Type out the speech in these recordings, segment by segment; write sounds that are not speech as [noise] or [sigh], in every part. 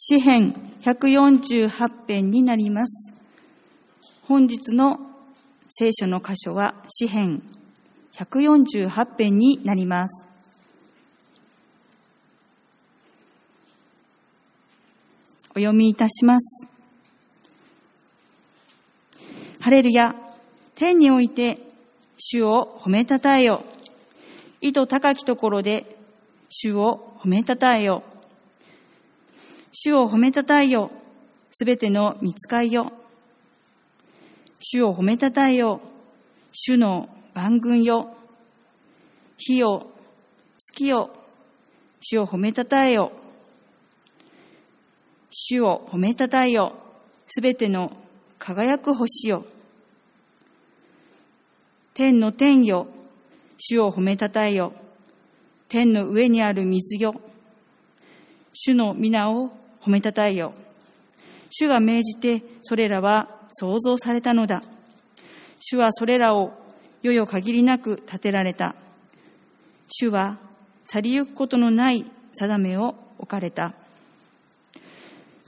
詩編148編になります。本日の聖書の箇所は詩編148編になります。お読みいたします。ハレルヤ、天において主を褒めたたえよ。意図高きところで主を褒めたたえよ。主を褒めたたえよ。すべての見つかいよ。主を褒めたたえよ。主の万軍よ。火よ、月よ。主を褒めたたえよ。主を褒めたたえよ。すべての輝く星よ。天の天よ。主を褒めたたえよ。天の上にある水よ。主の皆を褒めたたえよ。主が命じてそれらは創造されたのだ。主はそれらをよよ限りなく立てられた。主は去りゆくことのない定めを置かれた。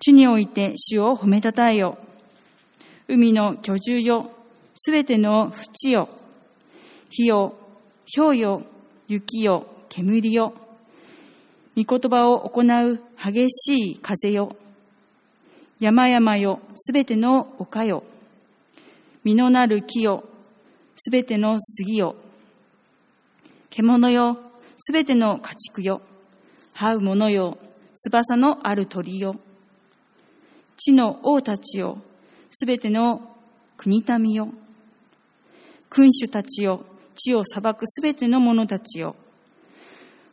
地において主を褒めたたえよ。海の居住よ。すべての淵よ。火よ。氷よ。雪よ。煙よ。御言葉を行う激しい風よ。山々よ、すべての丘よ。実のなる木よ、すべての杉よ。獣よ、すべての家畜よ。這う者よ、翼のある鳥よ。地の王たちよ、すべての国民よ。君主たちよ、地を裁くすべての者たちよ。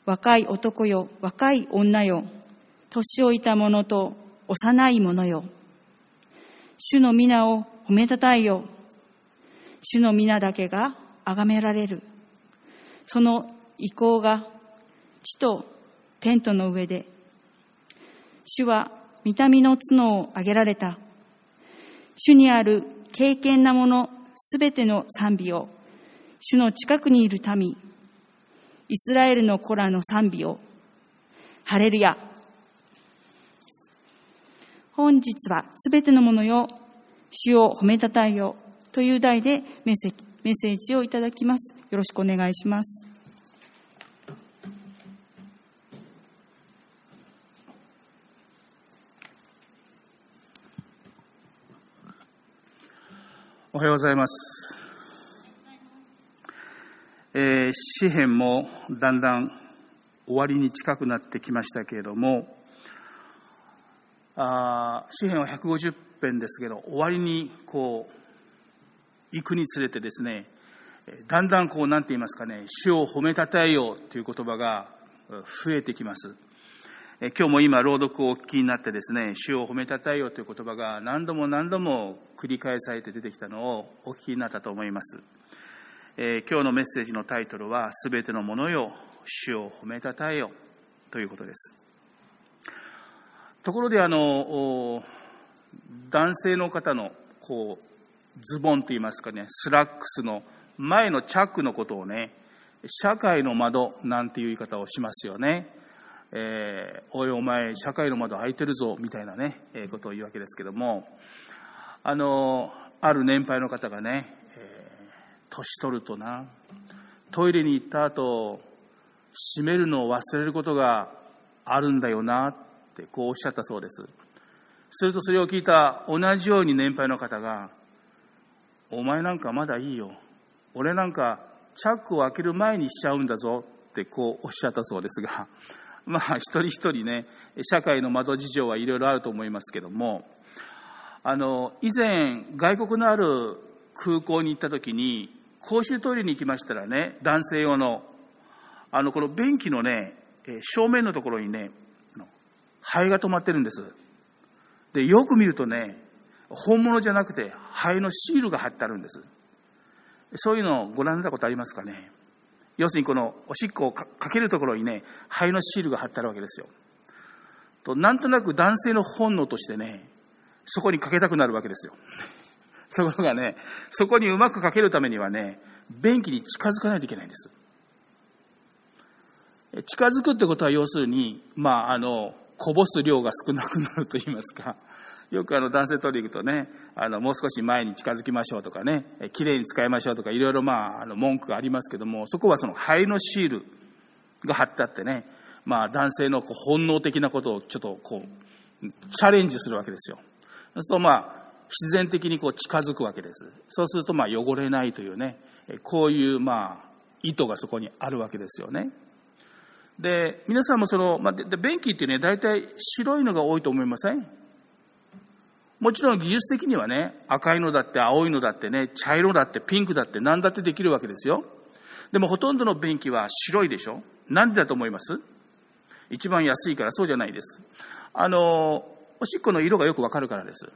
若い男よ、若い女よ、年老いた者と幼い者よ。主の皆を褒めたたえよ。主の皆だけが崇められる。その意向が地とテントの上で。主は見た目の角を上げられた。主にある敬虔なものすべての賛美を、主の近くにいる民、イスラエルの子らの賛美を、ハレルヤ。本日はすべてのものよ、主を褒めたたえよという題でメッセメッセージをいただきます。よろしくお願いします。おはようございます。えー、詩篇もだんだん終わりに近くなってきましたけれども、あ詩篇は150編ですけど、終わりにこう、行くにつれてですね、だんだんこう、なんて言いますかね、主を褒めたたえようという言葉が増えてきます。今日も今朗読をお聞きになってですね、主を褒めたたえようという言葉が何度も何度も繰り返されて出てきたのをお聞きになったと思います。えー、今日のメッセージのタイトルは、すべてのものよ、主を褒めたたえよということです。ところで、あの、男性の方の、こう、ズボンといいますかね、スラックスの前のチャックのことをね、社会の窓なんていう言い方をしますよね。えー、おいお前、社会の窓開いてるぞ、みたいなね、えー、ことを言うわけですけども、あの、ある年配の方がね、年取るとな、トイレに行った後、閉めるのを忘れることがあるんだよなってこうおっしゃったそうです。するとそれを聞いた同じように年配の方が、お前なんかまだいいよ。俺なんかチャックを開ける前にしちゃうんだぞってこうおっしゃったそうですが、[laughs] まあ一人一人ね、社会の窓事情はいろいろあると思いますけども、あの、以前外国のある空港に行った時に、公衆トイレに行きましたらね、男性用の、あの、この便器のね、正面のところにね、灰が止まってるんです。で、よく見るとね、本物じゃなくて、灰のシールが貼ってあるんです。そういうのをご覧になったことありますかね要するにこのおしっこをかけるところにね、灰のシールが貼ってあるわけですよ。と、なんとなく男性の本能としてね、そこにかけたくなるわけですよ。ところがね、そこにうまくかけるためにはね、便器に近づかないといけないんです。近づくってことは要するに、まあ、あの、こぼす量が少なくなると言いますか、よくあの男性トイレ行くとね、あのもう少し前に近づきましょうとかね、きれいに使いましょうとかいろいろまあ、あの文句がありますけども、そこはその肺のシールが貼ってあってね、まあ男性のこう本能的なことをちょっとこう、チャレンジするわけですよ。そうするとまあ、必然的にこう近づくわけです。そうするとまあ汚れないというね、こういうまあ、意図がそこにあるわけですよね。で、皆さんもその、まあ、便器ってね、大体白いのが多いと思いません？もちろん技術的にはね、赤いのだって青いのだってね、茶色だってピンクだって何だってできるわけですよ。でもほとんどの便器は白いでしょ？なんでだと思います？一番安いからそうじゃないです。あの、おしっこの色がよくわかるからです。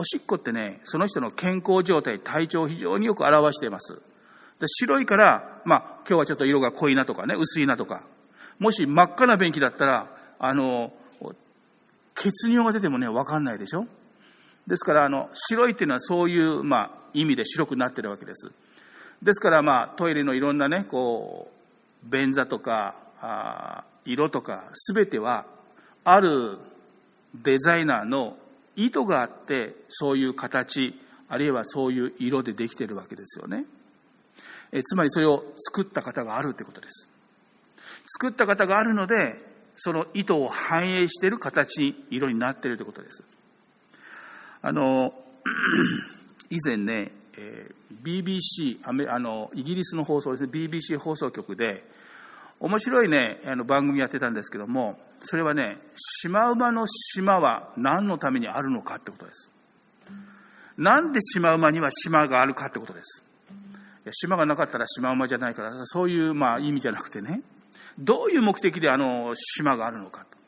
おしっこってね、その人の健康状態、体調を非常によく表しています。で白いから、まあ、今日はちょっと色が濃いなとかね、薄いなとか。もし真っ赤な便器だったら、あの、血尿が出てもね、わかんないでしょ？ですから、あの、白いっていうのはそういう、まあ、意味で白くなってるわけです。ですから、まあ、トイレのいろんなね、こう、便座とか、あ色とか、すべては、あるデザイナーの意図があって、そういう形、あるいはそういう色でできているわけですよね。えつまりそれを作った方があるということです。作った方があるので、その意図を反映している形、色になっているということです。あの、[clears throat] 以前ね、えー、BBC アメあの、イギリスの放送ですね、BBC 放送局で、面白いね、あの番組やってたんですけども、それはね、シマウマの島は何のためにあるのかってことです。なんでシマウマには島があるかってことです。島がなかったらシマウマじゃないから、そういうまあ意味じゃなくてね、どういう目的であの島があるのかと。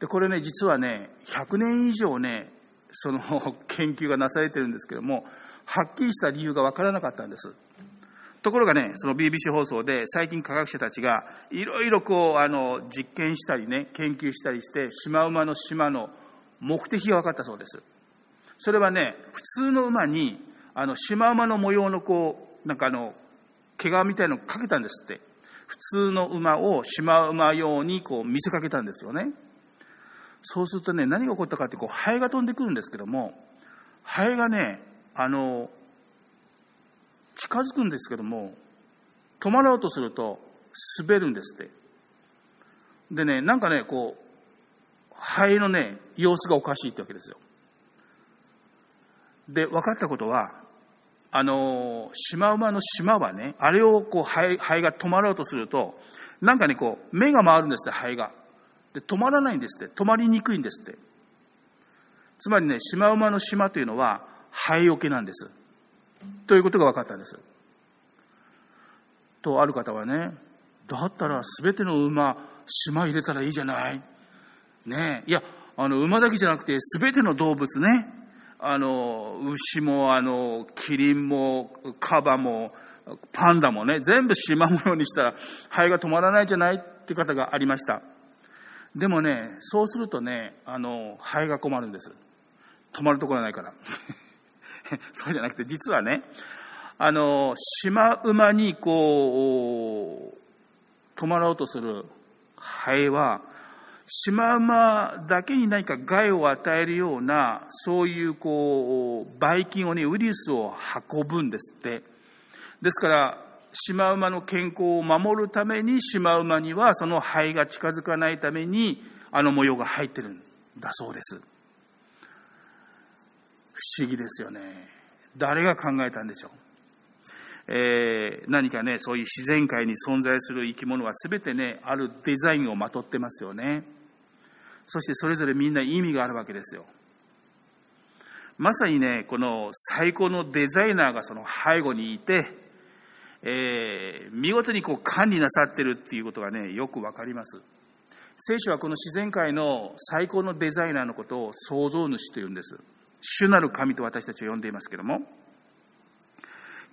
で、これね、実はね、100年以上ね、その研究がなされてるんですけども、はっきりした理由がわからなかったんです。ところがね、その BBC 放送で最近科学者たちがいろいろこう、あの、実験したりね、研究したりして、シマウマの島の目的が分かったそうです。それはね、普通の馬に、あの、シマウマの模様のこう、なんかあの、毛皮みたいのをかけたんですって。普通の馬をシマウマ用にこう見せかけたんですよね。そうするとね、何が起こったかってこう、ハエが飛んでくるんですけども、ハエがね、あの、近づくんですけども、止まろうとすると滑るんですって。でね、なんかね、こう、ハエのね、様子がおかしいってわけですよ。で、分かったことは、あの、シマウマの島はね、あれをこう、ハエ、が止まろうとすると、なんかね、こう、目が回るんですって、ハエが。で、止まらないんですって。止まりにくいんですって。つまりね、シマウマの島というのは、ハエよけなんです。ということが分かったんです。と、ある方はね、だったら全ての馬、島入れたらいいじゃないねえいや、あの、馬だけじゃなくて、全ての動物ね、あの、牛も、あの、キリンも、カバも、パンダもね、全部縞模様にしたら、ハエが止まらないじゃないって方がありました。でもね、そうするとね、あの、ハエが困るんです。止まるところないから。[laughs] [laughs] そうじゃなくて、実はね、あの、シマウマにこう、止まろうとするハエは、シマウマだけに何か害を与えるような、そういうこう、ばい菌をね、ウイルスを運ぶんですって。ですから、シマウマの健康を守るために、シマウマにはその肺が近づかないために、あの模様が入ってるんだそうです。不思議ですよね。誰が考えたんでしょう？えー、何かね、そういう自然界に存在する生き物は全てね、あるデザインをまとってますよね。そしてそれぞれみんな意味があるわけですよ。まさにね、この最高のデザイナーがその背後にいて、えー、見事にこう管理なさってるっていうことがね、よくわかります。聖書はこの自然界の最高のデザイナーのことを創造主というんです。主なる神と私たちは呼んでいますけども、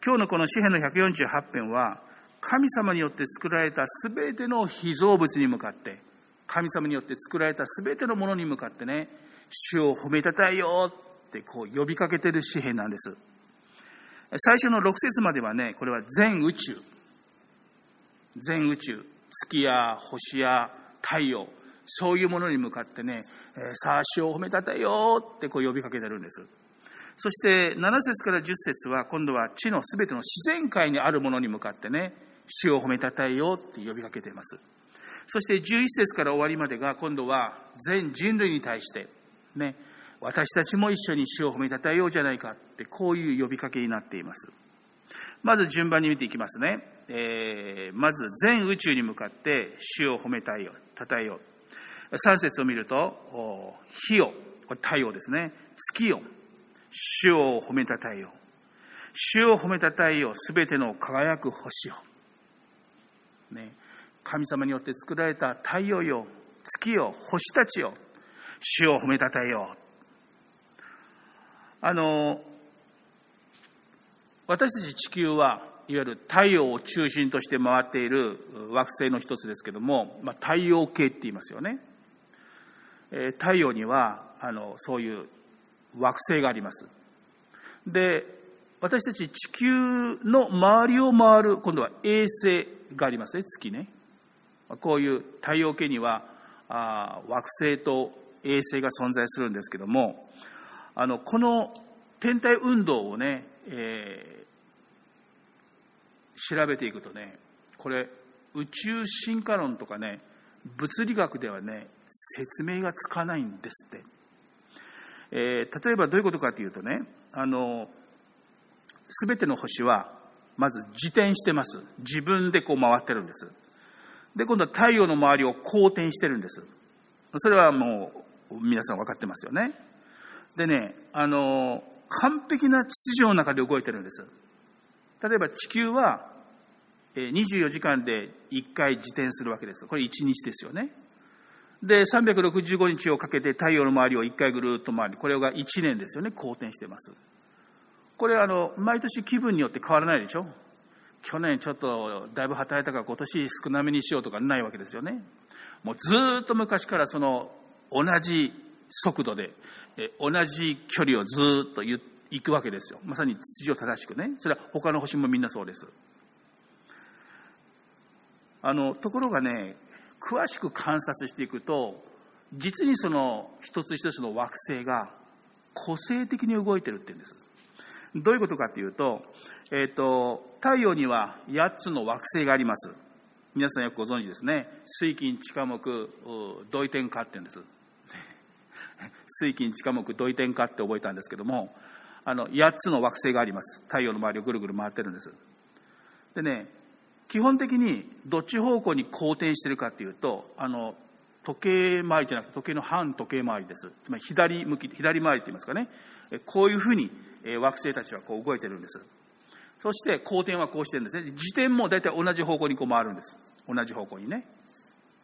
今日のこの詩篇の148編は、神様によって作られた全ての被造物に向かって、神様によって作られた全てのものに向かってね、主を褒めたたえよってこう呼びかけてる詩篇なんです。最初の6節まではね、これは全宇宙、全宇宙、月や星や太陽、そういうものに向かってね、え、さあ、主を褒めたたえようってこう呼びかけてるんです。そして7節から10節は今度は地のすべての自然界にあるものに向かってね、主を褒めたたえようって呼びかけています。そして11節から終わりまでが今度は全人類に対してね、私たちも一緒に主を褒めたたえようじゃないかってこういう呼びかけになっています。まず順番に見ていきますね。えー、まず全宇宙に向かって主を褒めたえよう、たたえよう。3節を見ると、火よ、これ太陽ですね。月よ、主を褒めたたえよう。主を褒めたたえよう。すべての輝く星よ。ね。神様によって作られた太陽よ、月よ、星たちよ。主を褒めたたえよう。あの、私たち地球はいわゆる太陽を中心として回っている惑星の一つですけども、まあ、太陽系って言いますよね。え太陽にはあのそういう惑星があります。で、私たち地球の周りを回る、今度は衛星がありますね、月ね。こういう太陽系にはあ惑星と衛星が存在するんですけども、あの、この天体運動をね、えー、調べていくとね、これ、宇宙進化論とかね、物理学ではね、説明がつかないんですって。えー、例えばどういうことかというとね、あの、すべての星は、まず自転してます。自分でこう回ってるんです。で、今度は太陽の周りを公転してるんです。それはもう、皆さん分かってますよね。でね、あの、完璧な秩序の中で動いてるんです。例えば地球は、24時間で1回自転するわけです。これ1日ですよね。で、365日をかけて太陽の周りを1回ぐるっと回り、これが1年ですよね、公転してます。これあの、毎年気分によって変わらないでしょ去年ちょっとだいぶ働いたから今年少なめにしようとかないわけですよね。もうずっと昔からその同じ速度で、え同じ距離をずっと行くわけですよ。まさに秩序正しくね。それは他の星もみんなそうです。あの、ところがね、詳しく観察していくと、実にその一つ一つの惑星が個性的に動いてるって言うんです。どういうことかというと、えっ、ー、と、太陽には8つの惑星があります。皆さんよくご存知ですね。水金地下木、土井天下って言うんです。[laughs] 水金地下木土井天下って覚えたんですけども、あの、8つの惑星があります。太陽の周りをぐるぐる回ってるんです。でね、基本的にどっち方向に公転してるかっていうと、あの、時計回りじゃなくて時計の反時計回りです。つまり左向き、左回りって言いますかね。こういうふうに惑星たちはこう動いてるんです。そして公転はこうしてるんですね。自転も大体同じ方向にこう回るんです。同じ方向にね。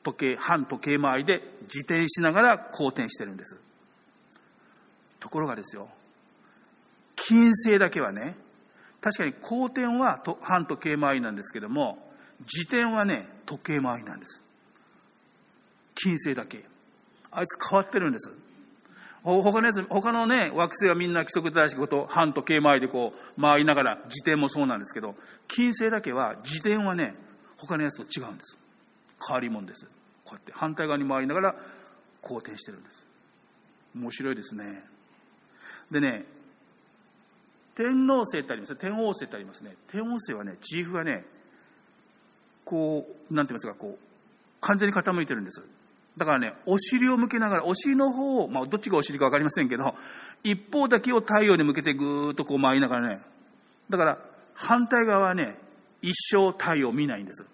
時計、反時計回りで自転しながら公転してるんです。ところがですよ、金星だけはね、確かに公転は反時計回りなんですけども、自転はね、時計回りなんです。金星だけ。あいつ変わってるんです。他のやつ、他のね、惑星はみんな規則正しいこと、反時計回りでこう、回りながら、自転もそうなんですけど、金星だけは、自転はね、他のやつと違うんです。変わり者です。こうやって反対側に回りながら、公転してるんです。面白いですね。でね、天王星ってありますね。天王星ってありますね。天王星はね、チーフがね、こう、なんて言いますか、こう、完全に傾いてるんです。だからね、お尻を向けながら、お尻の方を、まあ、どっちがお尻かわかりませんけど、一方だけを太陽に向けてぐーっとこう回りながらね、だから、反対側はね、一生太陽を見ないんです。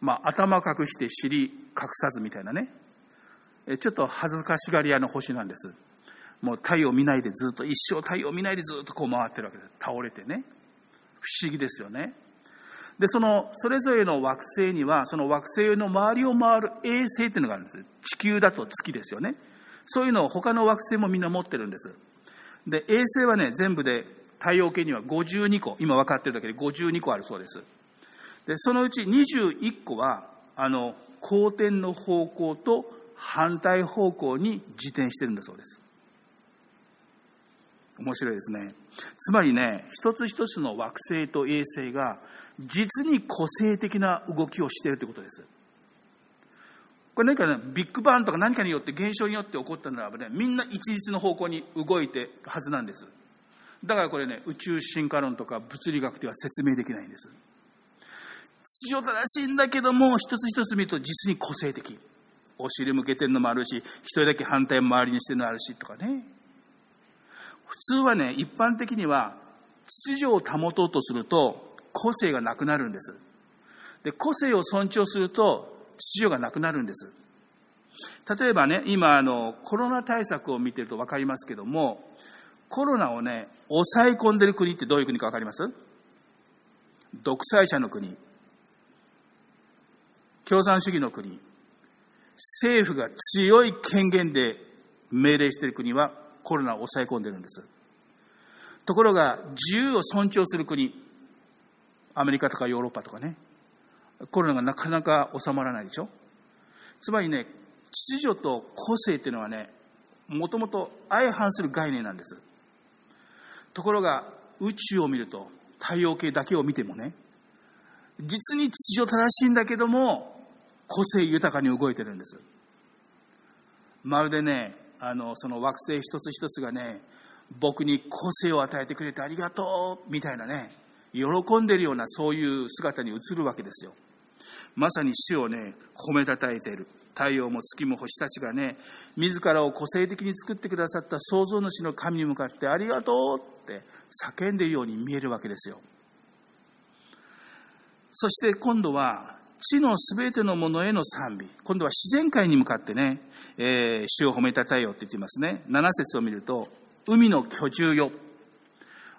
まあ、頭隠して尻隠さずみたいなね。ちょっと恥ずかしがり屋の星なんです。もう太陽見ないでずっと、一生太陽見ないでずっとこう回ってるわけです。倒れてね。不思議ですよね。で、その、それぞれの惑星には、その惑星の周りを回る衛星っていうのがあるんです。地球だと月ですよね。そういうのを他の惑星もみんな持ってるんです。で、衛星はね、全部で太陽系には52個、今分かってるだけで52個あるそうです。で、そのうち21個は、あの、公転の方向と反対方向に自転してるんだそうです。面白いですね。つまりね、一つ一つの惑星と衛星が実に個性的な動きをしているということです。これ何かね、ビッグバンとか何かによって現象によって起こったならばね、みんな一律の方向に動いてるはずなんです。だからこれね、宇宙進化論とか物理学では説明できないんです。秩序正しいんだけども、一つ一つ見ると実に個性的。お尻向けてるのもあるし、一人だけ反対周りにしてるのもあるし、とかね。普通はね、一般的には、秩序を保とうとすると、個性がなくなるんです。で、個性を尊重すると、秩序がなくなるんです。例えばね、今、あの、コロナ対策を見てると分かりますけども、コロナをね、抑え込んでる国ってどういう国か分かります？独裁者の国。共産主義の国。政府が強い権限で命令している国はコロナを抑え込んでるんです。ところが、自由を尊重する国、アメリカとかヨーロッパとかね、コロナがなかなか収まらないでしょ？つまりね、秩序と個性っていうのはね、もともと相反する概念なんです。ところが、宇宙を見ると、太陽系だけを見てもね、実に秩序正しいんだけども、個性豊かに動いてるんです。まるでね、あの、その惑星一つ一つがね、僕に個性を与えてくれてありがとうみたいなね、喜んでるようなそういう姿に映るわけですよ。まさに主をね、褒めたたえている。太陽も月も星たちがね、自らを個性的に作ってくださった創造主の神に向かってありがとうって叫んでいるように見えるわけですよ。そして今度は、地のすべてのものへの賛美。今度は自然界に向かってね、えー、主を褒めたたえよって言っていますね。7節を見ると、海の居住よ。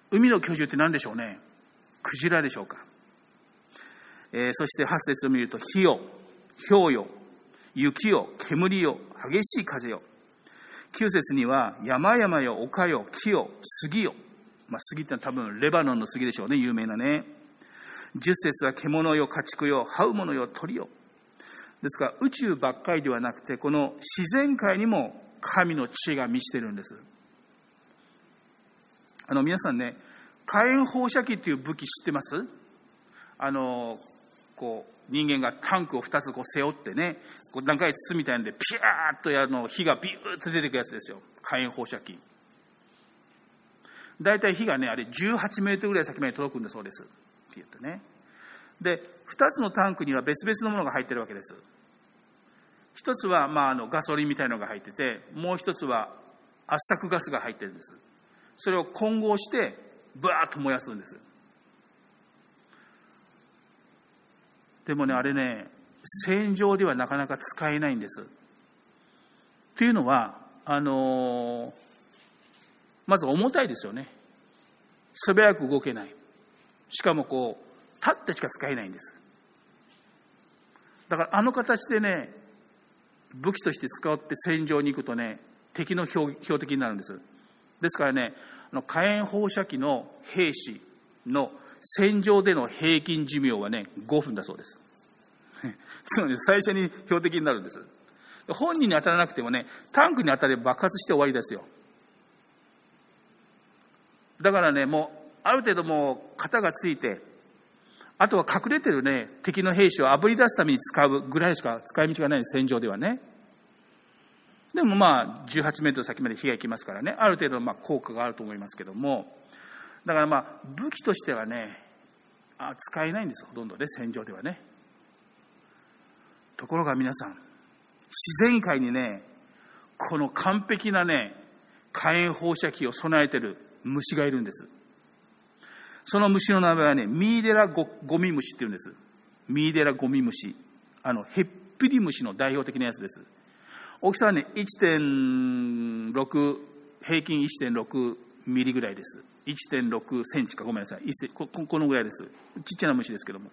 海の居住って何でしょうね。クジラでしょうか。えー、そして8節を見ると、火よ、氷よ、雪よ、煙よ、激しい風よ。9節には、山々よ、丘よ、木よ、杉よ。まあ、杉ってのは多分レバノンの杉でしょうね、有名なね。10節は獣よ、家畜よ、這う者よ、鳥よ。ですから宇宙ばっかりではなくて、この自然界にも神の知恵が満ちてるんです。あの皆さんね、火炎放射器っていう武器知ってます？あの、こう、人間がタンクを2つこう背負ってね、こう段階筒みたいなんで、ピャーっとやるの、火がビューッと出てくるやつですよ。火炎放射器。大体火がね、あれ18メートルぐらい先まで届くんだそうです。って言ってね。で、2つのタンクには別々のものが入ってるわけです。一つは、まあ、あの、ガソリンみたいのが入ってて、もう一つは圧搾ガスが入ってるんです。それを混合して、ブワーッと燃やすんです。でもね、あれね、戦場ではなかなか使えないんです。というのは、あのー、まず重たいですよね。素早く動けない。しかもこう、立ってしか使えないんです。だからあの形でね、武器として使って戦場に行くとね、敵の標的になるんです。ですからね、あの火炎放射器の兵士の戦場での平均寿命はね、5分だそうです。[laughs] つまり最初に標的になるんです。本人に当たらなくてもね、タンクに当たれば爆発して終わりですよ。だからね、もう、ある程度もう型がついて、あとは隠れてるね、敵の兵士を炙り出すために使うぐらいしか使い道がない戦場ではね。でもまあ、18メートル先まで火が行きますからね、ある程度まあ効果があると思いますけども、だからまあ、武器としてはね、あ使えないんです、ほとんどね、戦場ではね。ところが皆さん、自然界にね、この完璧なね、火炎放射器を備えてる虫がいるんです。その虫の名前はね、ミーデラゴゴミ虫って言うんです。ミーデラゴミ虫。あの、ヘッピリムシの代表的なやつです。大きさはね、1.6、平均1.6ミリぐらいです。1.6センチかごめんなさい。ここのぐらいです。ちっちゃな虫ですけども。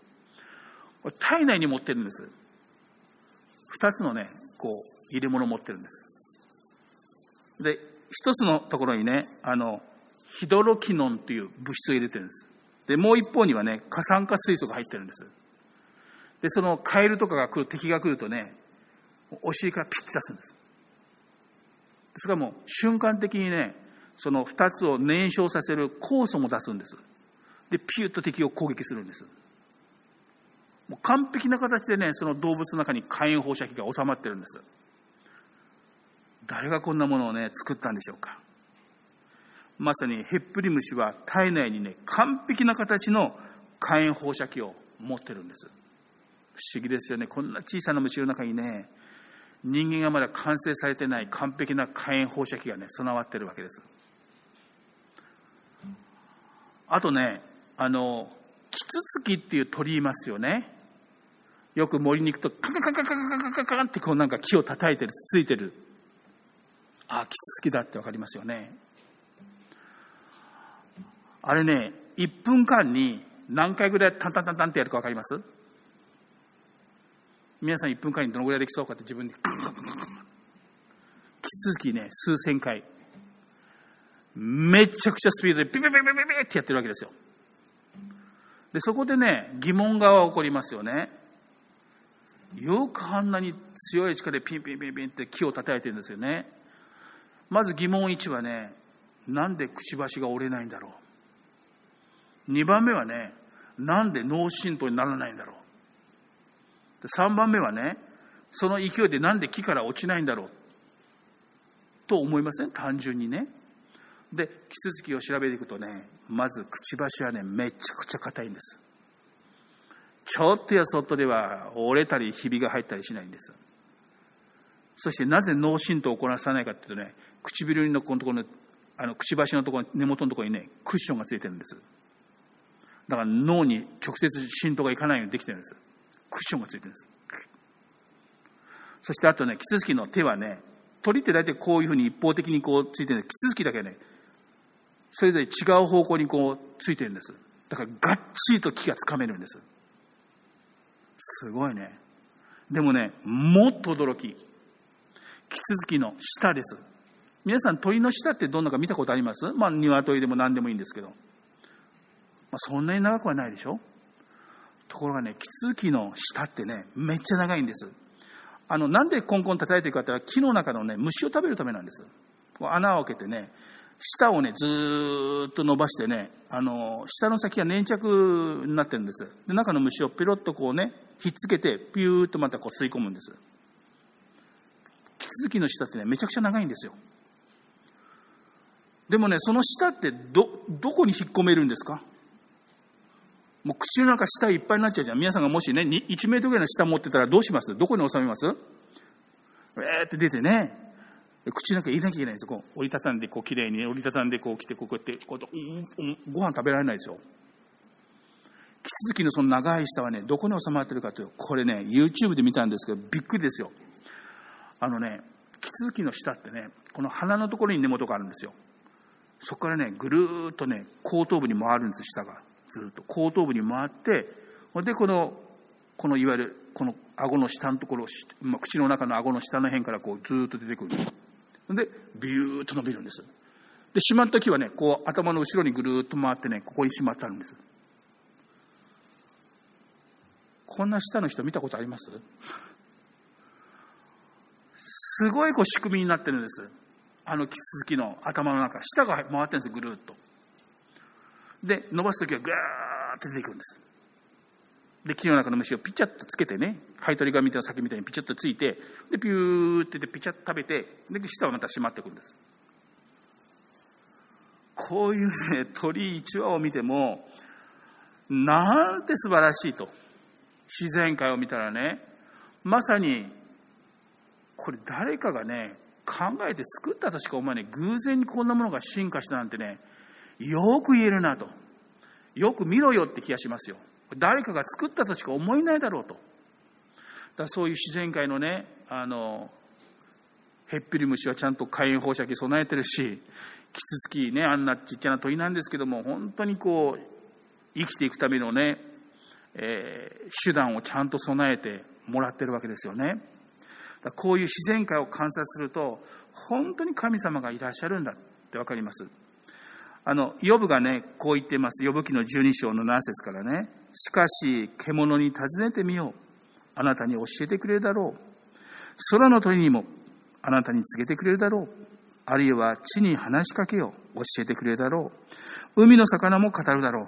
体内に持ってるんです。二つのね、こう、入れ物を持ってるんです。で、一つのところにね、あの、ヒドロキノンという物質を入れてるんです。で、もう一方にはね、過酸化水素が入ってるんです。で、そのカエルとかが来る、敵が来るとね、お尻からピッて出すんです。ですからもう瞬間的にね、その二つを燃焼させる酵素も出すんです。で、ピュッと敵を攻撃するんです。もう完璧な形でね、その動物の中に火炎放射器が収まってるんです。誰がこんなものをね、作ったんでしょうか。まさにヘップリムシは体内にね、完璧な形の火炎放射器を持ってるんです。不思議ですよね。こんな小さな虫の中にね、人間がまだ完成されてない完璧な火炎放射器がね、備わってるわけです。あとね、あの、キツツキっていう鳥いますよね。よく森に行くと、カカカカカカカカカカってこうなんか木を叩いてる、つついてる。あ、キツツキだってわかりますよね。あれね、1分間に何回ぐらいタンタンタンタンってやるかわかります？皆さん1分間にどのぐらいできそうかって自分で、キツツキね、数千回。めちゃくちゃスピードでピピピピピピってやってるわけですよ。で、そこでね、疑問が起こりますよね。よくあんなに強い力でピンピンピンピンって木を叩いてるんですよね。まず疑問1はね、なんでくちばしが折れないんだろう？2番目はね、なんで脳震盪にならないんだろう。3番目はね、その勢いでなんで木から落ちないんだろう。と思いません？単純にね。で、キツツキを調べていくとね、まずくちばしはね、めちゃくちゃ硬いんです。ちょっとやそっとでは折れたりひびが入ったりしないんです。そしてなぜ脳震盪を起こらさないかというとね、唇のこのところの、あの、くちばしのところ、根元のところにね、クッションがついてるんです。だから脳に直接浸透がいかないようにできてるんです。クッションがついてるんです。そしてあとね、キツツキの手はね、鳥って大体こういうふうに一方的にこうついてるんです、キツツキだけね、それぞれ違う方向にこうついてるんです。だからがっちりと木がつかめるんです。すごいね。でもね、もっと驚き。キツツキの舌です。皆さん鳥の舌ってどんなか見たことあります？まあ鶏でも何でもいいんですけど。まあ、そんなに長くはないでしょ？ところがね、キツツキの舌ってね、めっちゃ長いんです。あの、なんでコンコン叩いてるかって言ったら木の中のね、虫を食べるためなんです。穴を開けてね、舌をね、ずっと伸ばしてね、あの、舌の先が粘着になってるんです。で、中の虫をピロッとこうね、ひっつけて、ピューッとまたこう吸い込むんです。キツツキの舌ってね、めちゃくちゃ長いんですよ。でもね、その舌ってど、どこに引っ込めるんですか？もう口の中舌いっぱいになっちゃうじゃん。皆さんがもしね、1メートルぐらいの舌持ってたらどうします？どこに収めます？えーって出てね、口の中入れなきゃいけないんですよ。こう折りたたんで、こう、綺麗に折りたたんで、こう来て、こうやって、こう、うん、ご飯食べられないですよ。キツツキのその長い舌はね、どこに収まってるかという、これね、YouTube で見たんですけど、びっくりですよ。あのね、キツツキの舌ってね、この鼻のところに根元があるんですよ。そこからね、ぐるーっとね、後頭部に回るんです、舌が。ずっと後頭部に回って、で、この、このいわゆる、この顎の下のところ、まあ、口の中の顎の下の辺からこうずっと出てくるんです。で、ビューッと伸びるんです。で、しまった木はね、こう頭の後ろにぐるっと回ってね、ここにしまってあるんです。こんな下の人見たことあります？すごいこう仕組みになってるんです。あのキツツキの頭の中、下が回ってるんですぐるっと。で、伸ばすときはぐーっと出ていくんです。で、木の中の虫をピチャッとつけてね、ハイトリガみたいな先みたいにピチャッとついて、で、ピューってでピチャッと食べて、で、舌はまた閉まっていくんです。こういうね、鳥一羽を見ても、なんて素晴らしいと。自然界を見たらね、まさに、これ誰かがね、考えて作ったとしか思わない。偶然にこんなものが進化したなんてね、よく言えるなと。よく見ろよって気がしますよ。誰かが作ったとしか思えないだろうと。だそういう自然界のね、あの、へっぴり虫はちゃんと火炎放射器備えてるし、キツツキね、あんなちっちゃな鳥なんですけども、本当にこう、生きていくためのね、えー、手段をちゃんと備えてもらってるわけですよね。だこういう自然界を観察すると、本当に神様がいらっしゃるんだってわかります。あの、ヨブがね、こう言ってます。ヨブ記の12章の7節からね。しかし、獣に尋ねてみよう。あなたに教えてくれるだろう。空の鳥にもあなたに告げてくれるだろう。あるいは地に話しかけよう。教えてくれるだろう。海の魚も語るだろう。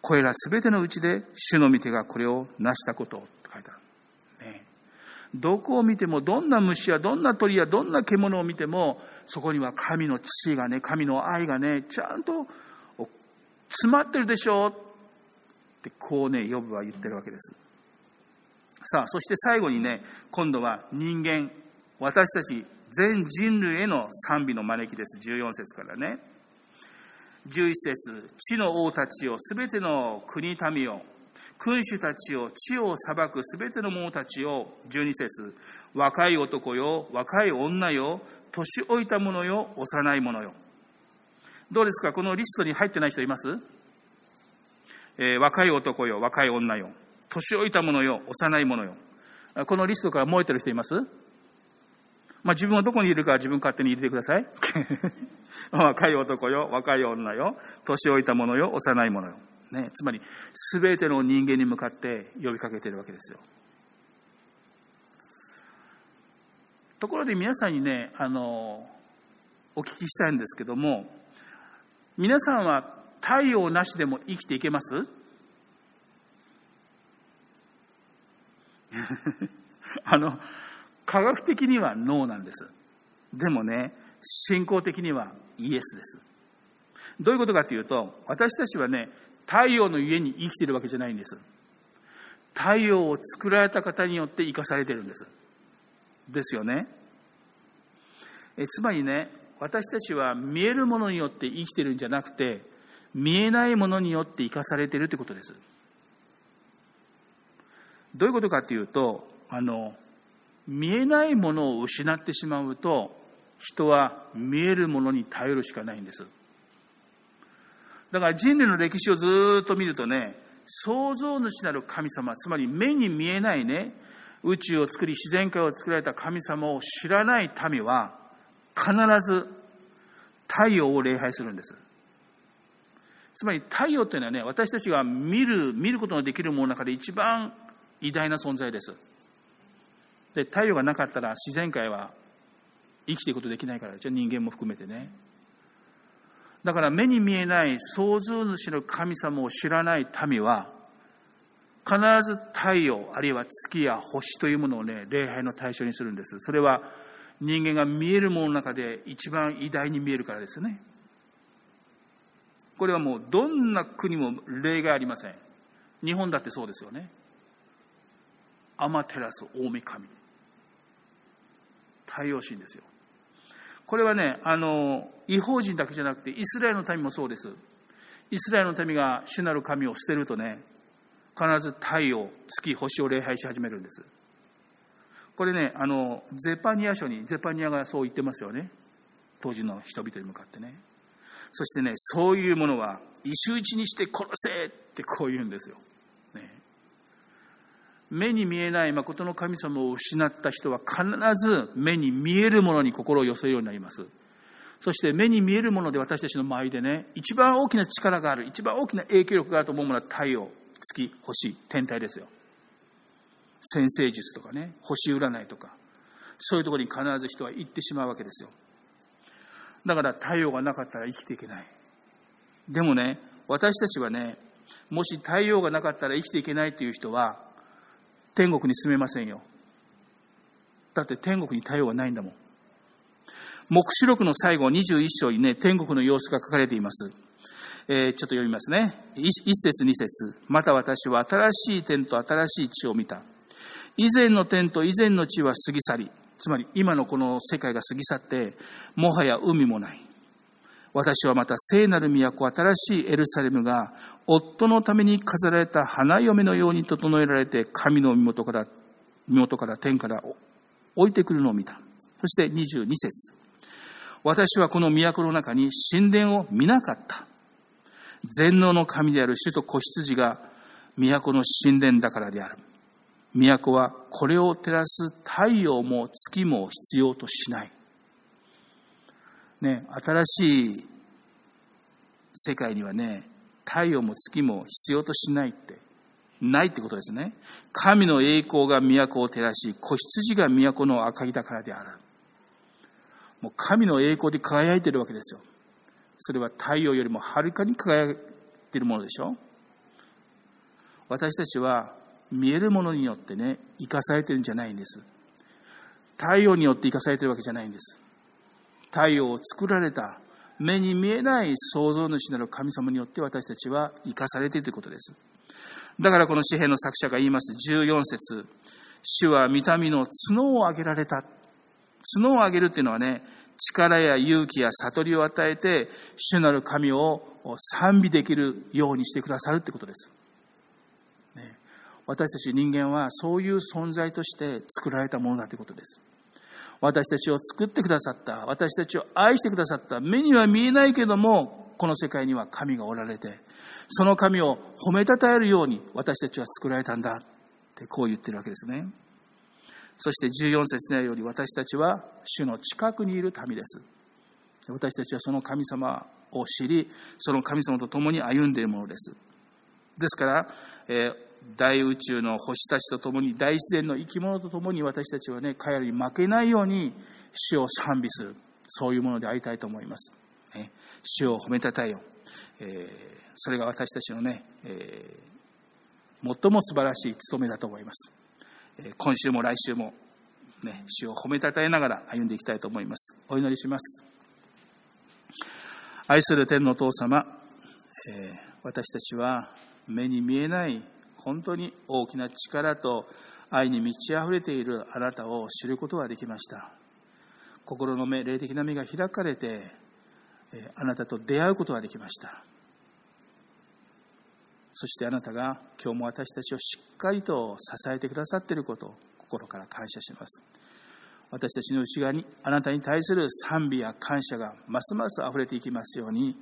これらすべてのうちで主の御手がこれを成したことと書いてある。ね、どこを見ても、どんな虫やどんな鳥やどんな獣を見ても、そこには神の父がね、神の愛がね、ちゃんと詰まってるでしょうってこうね、ヨブは言ってるわけです。さあ、そして最後にね、今度は人間、私たち全人類への賛美の招きです。14節からね。11節地の王たちを、すべての国民を、君主たちを、地を裁くすべての者たちを、12節若い男よ、若い女よ、年老いた者よ、幼い者よ。どうですか？このリストに入ってない人います？えー、若い男よ、若い女よ、年老いた者よ、幼い者よ。このリストから燃えてる人います？まあ自分はどこにいるか自分勝手に入れてください。[laughs] 若い男よ、若い女よ、年老いた者よ、幼い者よ。ね、つまり、すべての人間に向かって呼びかけているわけですよ。ところで皆さんにね、あの、お聞きしたいんですけども、皆さんは太陽なしでも生きていけます？[laughs] あの、科学的にはノーなんです。でもね、信仰的にはイエスです。どういうことかというと、私たちはね、太陽の家に生きてるわけじゃないんです。太陽を作られた方によって生かされてるんです。ですよね。えつまりね、私たちは見えるものによって生きてるんじゃなくて、見えないものによって生かされてるということです。どういうことかというと、あの、見えないものを失ってしまうと、人は見えるものに頼るしかないんです。だから人類の歴史をずっと見るとね、創造主なる神様、つまり目に見えないね、宇宙を作り自然界を作られた神様を知らない民は、必ず太陽を礼拝するんです。つまり太陽というのはね、私たちが見る、見ることのできるものの中で一番偉大な存在です。で、太陽がなかったら自然界は生きていくことできないからじゃ人間も含めてね。だから目に見えない創造主の神様を知らない民は、必ず太陽、あるいは月や星というものをね、礼拝の対象にするんです。それは人間が見えるものの中で一番偉大に見えるからですよね。これはもうどんな国も例外ありません。日本だってそうですよね。アマテラス大神。太陽神ですよ。これはね、あの、違法人だけじゃなくて、イスラエルの民もそうです。イスラエルの民が主なる神を捨てるとね、必ず太陽、月、星を礼拝し始めるんです。これね、あの、ゼパニア書に、ゼパニアがそう言ってますよね。当時の人々に向かってね。そしてね、そういうものは、石打ちにして殺せってこう言うんですよ。目に見えない誠の神様を失った人は必ず目に見えるものに心を寄せるようになります。そして目に見えるもので私たちの周りでね、一番大きな力がある、一番大きな影響力があると思うものは太陽、月、星、天体ですよ。先生術とかね、星占いとか、そういうところに必ず人は行ってしまうわけですよ。だから太陽がなかったら生きていけない。でもね、私たちはね、もし太陽がなかったら生きていけないという人は、天国に住めませんよ。だって天国に太陽はないんだもん。黙示録の最後21章にね、天国の様子が書かれています。えー、ちょっと読みますね。一節二節また私は新しい天と新しい地を見た。以前の天と以前の地は過ぎ去り、つまり今のこの世界が過ぎ去って、もはや海もない。私はまた聖なる都、新しいエルサレムが、夫のために飾られた花嫁のように整えられて、神の身元から、身元から天から置いてくるのを見た。そして22節私はこの都の中に神殿を見なかった。全能の神である主と子羊が都の神殿だからである。都はこれを照らす太陽も月も必要としない。ね、新しい世界にはね、太陽も月も必要としないって、ないってことですね。神の栄光が都を照らし、子羊が都の明かりだからである。もう神の栄光で輝いてるわけですよ。それは太陽よりもはるかに輝いてるものでしょ私たちは見えるものによってね、生かされてるんじゃないんです。太陽によって生かされてるわけじゃないんです。太陽を作られた目に見えない創造主なる神様によって私たちは生かされているということです。だからこの詩篇の作者が言います14節主は見た目の角を上げられた。角を上げるっていうのはね、力や勇気や悟りを与えて、主なる神を賛美できるようにしてくださるってことです。ね、私たち人間はそういう存在として作られたものだということです。私たちを作ってくださった、私たちを愛してくださった、目には見えないけども、この世界には神がおられて、その神を褒めたたえるように私たちは作られたんだってこう言ってるわけですね。そして14節のように私たちは主の近くにいる民です。私たちはその神様を知り、その神様と共に歩んでいるものです。ですから、えー、大宇宙の星たちと共に、大自然の生き物と共に私たちはね、彼らに負けないように主を賛美する。そういうものでありたいと思います。ね、主を褒めたたえよ。えーそれが私たちのね、えー、最も素晴らしい務めだと思います。えー、今週も来週も、ね、主を褒めたたえながら歩んでいきたいと思います。お祈りします。愛する天のお父様、えー、私たちは目に見えない本当に大きな力と愛に満ち溢れているあなたを知ることができました。心の目、霊的な目が開かれて、あなたと出会うことができました。そしてあなたが今日も私たちをしっかりと支えてくださっていることを心から感謝します。私たちの内側にあなたに対する賛美や感謝がますます溢れていきますように、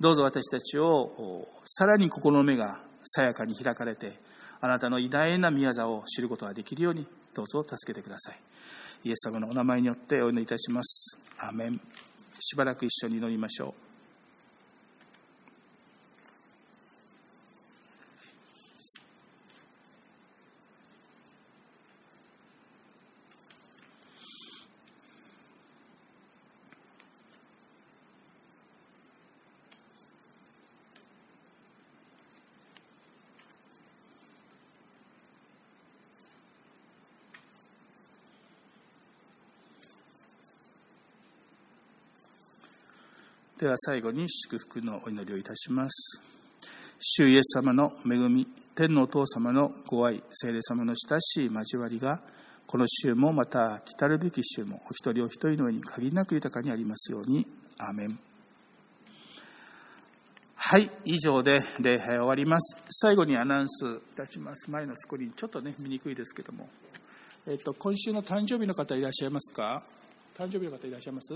どうぞ私たちをさらに心の目がさやかに開かれて、あなたの偉大な宮座を知ることができるように、どうぞ助けてください。イエス様のお名前によってお祈りいたします。アメン。しばらく一緒に祈りましょう。では最後に祝福のお祈りをいたします。主イエス様の恵み、天のお父様のご愛、聖霊様の親しい交わりが、この週もまた来たるべき週もお一人お一人の上に限りなく豊かにありますように。アーメン。はい、以上で礼拝終わります。最後にアナウンスいたします。前のスクリーン、ちょっとね、見にくいですけども。えっ、と、今週の誕生日の方いらっしゃいますか？誕生日の方いらっしゃいます？